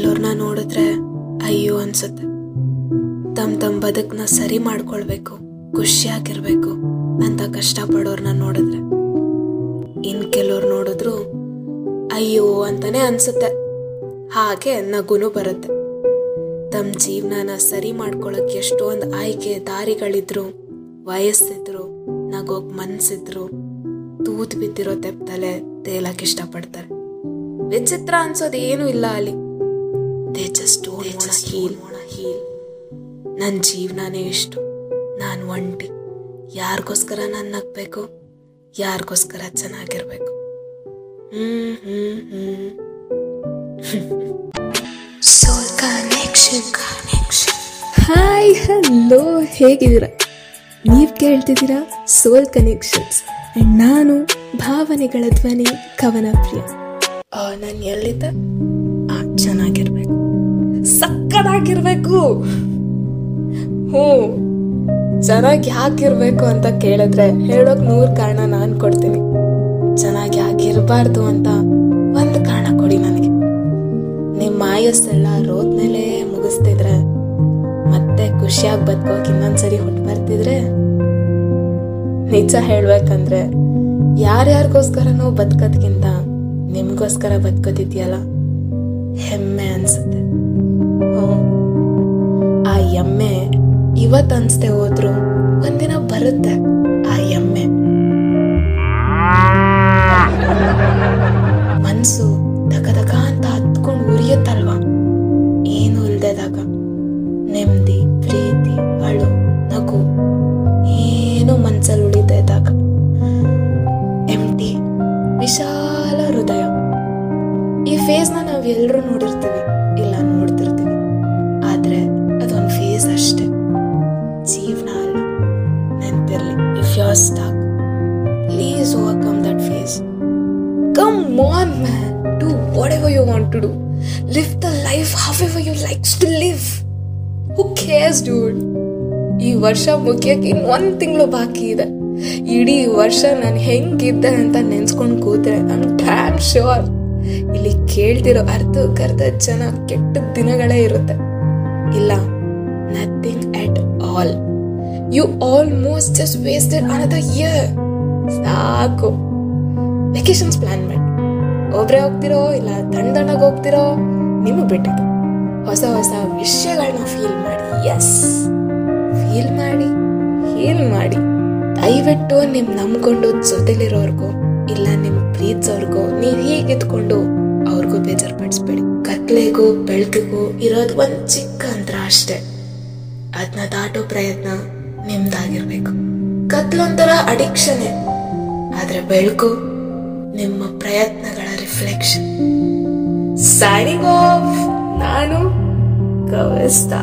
ಕೆಲವ್ರನ್ನ ನೋಡಿದ್ರೆ ಅಯ್ಯೋ ಅನ್ಸುತ್ತೆ. ತಮ್ ತಮ್ ಬದುಕನ್ನ ಸರಿ ಮಾಡ್ಕೊಳ್ಬೇಕು ಖುಷಿಯಾಗಿರ್ಬೇಕು ಅಂತ ಕಷ್ಟಪಡೋರ್ನ ನೋಡಿದ್ರೆ. ಇನ್ ಕೆಲವ್ರು ನೋಡಿದ್ರು ಅಯ್ಯೋ ಅಂತಾನೆ ಅನ್ಸುತ್ತೆ. ಹಾಗೆ ನಗುನು ಬರುತ್ತೆ. ತಮ್ಮ ಜೀವನನ ಸರಿ ಮಾಡ್ಕೊಳಕ್ ಎಷ್ಟೊಂದು ಆಯ್ಕೆ ದಾರಿಗಳಿದ್ರು, ವಯಸ್ಸಿದ್ರು, ನಗೋಕ್ ಮನ್ಸಿದ್ರು, ತೂತ್ ಬಿದ್ದಿರೋ ತೆಪ್ತಲೆ ತೇಲಕ್ಕೆ ಇಷ್ಟಪಡ್ತಾರೆ. ವಿಚಿತ್ರ ಅನ್ಸೋದು ಏನೂ ಇಲ್ಲ ಅಲ್ಲಿ. ದೇ ಜಸ್ಟ್ ಹೀಲ್ ಹೀಲ್ ನನ್ನ ಜೀವನನೇ ಇಷ್ಟು. ನಾನು ಒಂಟಿ. ಯಾರಿಗೋಸ್ಕರ ನಾನು ನಗಬೇಕು? ಯಾರಿಗೋಸ್ಕರ ಚೆನ್ನಾಗಿರ್ಬೇಕು? ಹ್ಮ್ ಹ್ಮ್ ಹ್ಮ್. Soul connection connection hi hello ಹೇಗಿದ್ದೀರಾ? ನೀವು ಕೇಳ್ತಿದ್ದೀರಾ ಸೋಲ್ ಕನೆಕ್ಷನ್ಸ್ ಅಂಡ್ ನಾನು ಭಾವನೆಗಳ ಧ್ವನಿ ಕವನ ಪ್ರಿಯ ನಾನು ಎಲ್ಲಿದ್ದೆ? ಸಕ್ಕದಾಗಿರ್ಬೇಕು ಹ್ಞೂ. ಚೆನ್ನಾಗಿ ಯಾಕಿರ್ಬೇಕು ಅಂತ ಕೇಳಿದ್ರೆ ಹೇಳೋಕ್ ನೂರು ಕಾರಣ ನಾನು ಕೊಡ್ತೀನಿ. ಚೆನ್ನಾಗಿ ಯಾಕಿರಬಾರ್ದು ಅಂತ ಒಂದು ಕಾರಣ ಕೊಡಿ ನನಗೆ. ನಿಮ್ಮ ಆಯಸ್ಸೆಲ್ಲ ರೋದ್ಮೇಲೆ ಮುಗಿಸ್ತಿದ್ರೆ ಮತ್ತೆ ಖುಷಿಯಾಗಿ ಬದುಕೋಕೆ ಇನ್ನೊಂದ್ಸರಿ ಹುಟ್ಟು ಬರ್ತಿದ್ರೆ ನಿಜ ಹೇಳ್ಬೇಕಂದ್ರೆ ಯಾರ್ಯಾರಿಗೋಸ್ಕರನೋ ಬದುಕೋದ್ಕಿಂತ ನಿಮ್ಗೋಸ್ಕರ ಬದುಕೋದಿದೆಯಲ್ಲ? ಹೆಮ್ಮೆ ಅನ್ಸುತ್ತೆ. ಇವತ್ತು ಅನ್ಸ್ತೆ ಹೋದ್ರು, ಒಂದಿನ ಬರುತ್ತೆ ಆ ಎಮ್ಮೆ. ಮನ್ಸು ದಕ ಅಂತ ಹತ್ಕೊಂಡು ಉರಿಯುತ್ತಲ್ವಾ? ಏನು ಇಲ್ದೇದಾಗ ನೆಮ್ಮದಿ, ಪ್ರೀತಿ, ಅಳು, ನಗು, ಏನು ಮನ್ಸಲ್ಲಿ ಉಳಿದೇದಾಗ ಎಂಟಿ ವಿಶಾಲ ಹೃದಯ. ಈ ಫೇಸ್ನ ನಾವ್ ಎಲ್ರೂ ನೋಡಿರ್ತೀವಿ. What to do. Live the life however the life to live who cares dude ಈ ವರ್ಷ ಮುಗಿಯಕ್ಕೆ ಇನ್ ಒಂದ್ ತಿಂಗಳು ಬಾಕಿ ಇದೆ. ಇಡೀ ವರ್ಷ ನಾನು ಹೆಂಗಿದ್ದೆ ಅಂತ ನೆನ್ಸ್ಕೊಂಡು ಕೂತ್ರೆ ಐಮ್ ಡ್ಯಾಮ್ ಶೋರ್ ಇಲ್ಲಿ ಕೇಳ್ತಿರೋ ಅರ್ಧ ಕರ್ದ ಜನ ಕೆಟ್ಟ ದಿನಗಳೇ ಇರುತ್ತೆ. ಇಲ್ಲ nothing at all you almost just wasted another year ಸಾಕು. ವೆಕೇಶನ್ಸ್ ಪ್ಲಾನ್ ಮಾಡಿ. ಒಬ್ರೇ ಹೋಗ್ತಿರೋ ಇಲ್ಲ ದಂಡಾಗಿ ಹೋಗ್ತಿರೋ ನಿಮಗೆ ಬಿಟ್ಟಿದ್ದು ಹೊಸ ಹೊಸ ವಿಷಯಗಳನ್ನ ಫೀಲ್ ಮಾಡಿ. ಎಸ್ ಫೀಲ್ ಮಾಡಿ ಫೀಲ್ ಮಾಡಿ. ದಯವಿಟ್ಟು ನಿಮ್ ನಂಬ್ಕೊಂಡು ಜೊತೆಲಿರೋರ್ಗು ಇಲ್ಲ ನಿಮ್ ಪ್ರೀತಿಸೋರ್ಗು ನೀವ್ ಹೀಗಿದ್ಕೊಂಡು ಅವ್ರಿಗೂ ಬೇಜಾರು ಪಡಿಸ್ಬೇಡಿ ಕತ್ಲೆಗೂ ಬೆಳಕಿಗೂ ಇರೋದು ಒಂದ್ ಚಿಕ್ಕ ಅಂತರ ಅಷ್ಟೇ. ಅದನ್ನ ದಾಟೋ ಪ್ರಯತ್ನ ನಿಮ್ದಾಗಿರ್ಬೇಕು. ಕತ್ಲೊಂಥರ ಅಡಿಕ್ಷನೆ ಆದ್ರೆ ಬೆಳಕು ನಿಮ್ಮ ಪ್ರಯತ್ನಗಳ ರಿಫ್ಲೆಕ್ಷನ್ ಸೈನಿಂಗ್ ಆಫ್ ನಾನು ಕವಿಸ್ತಾ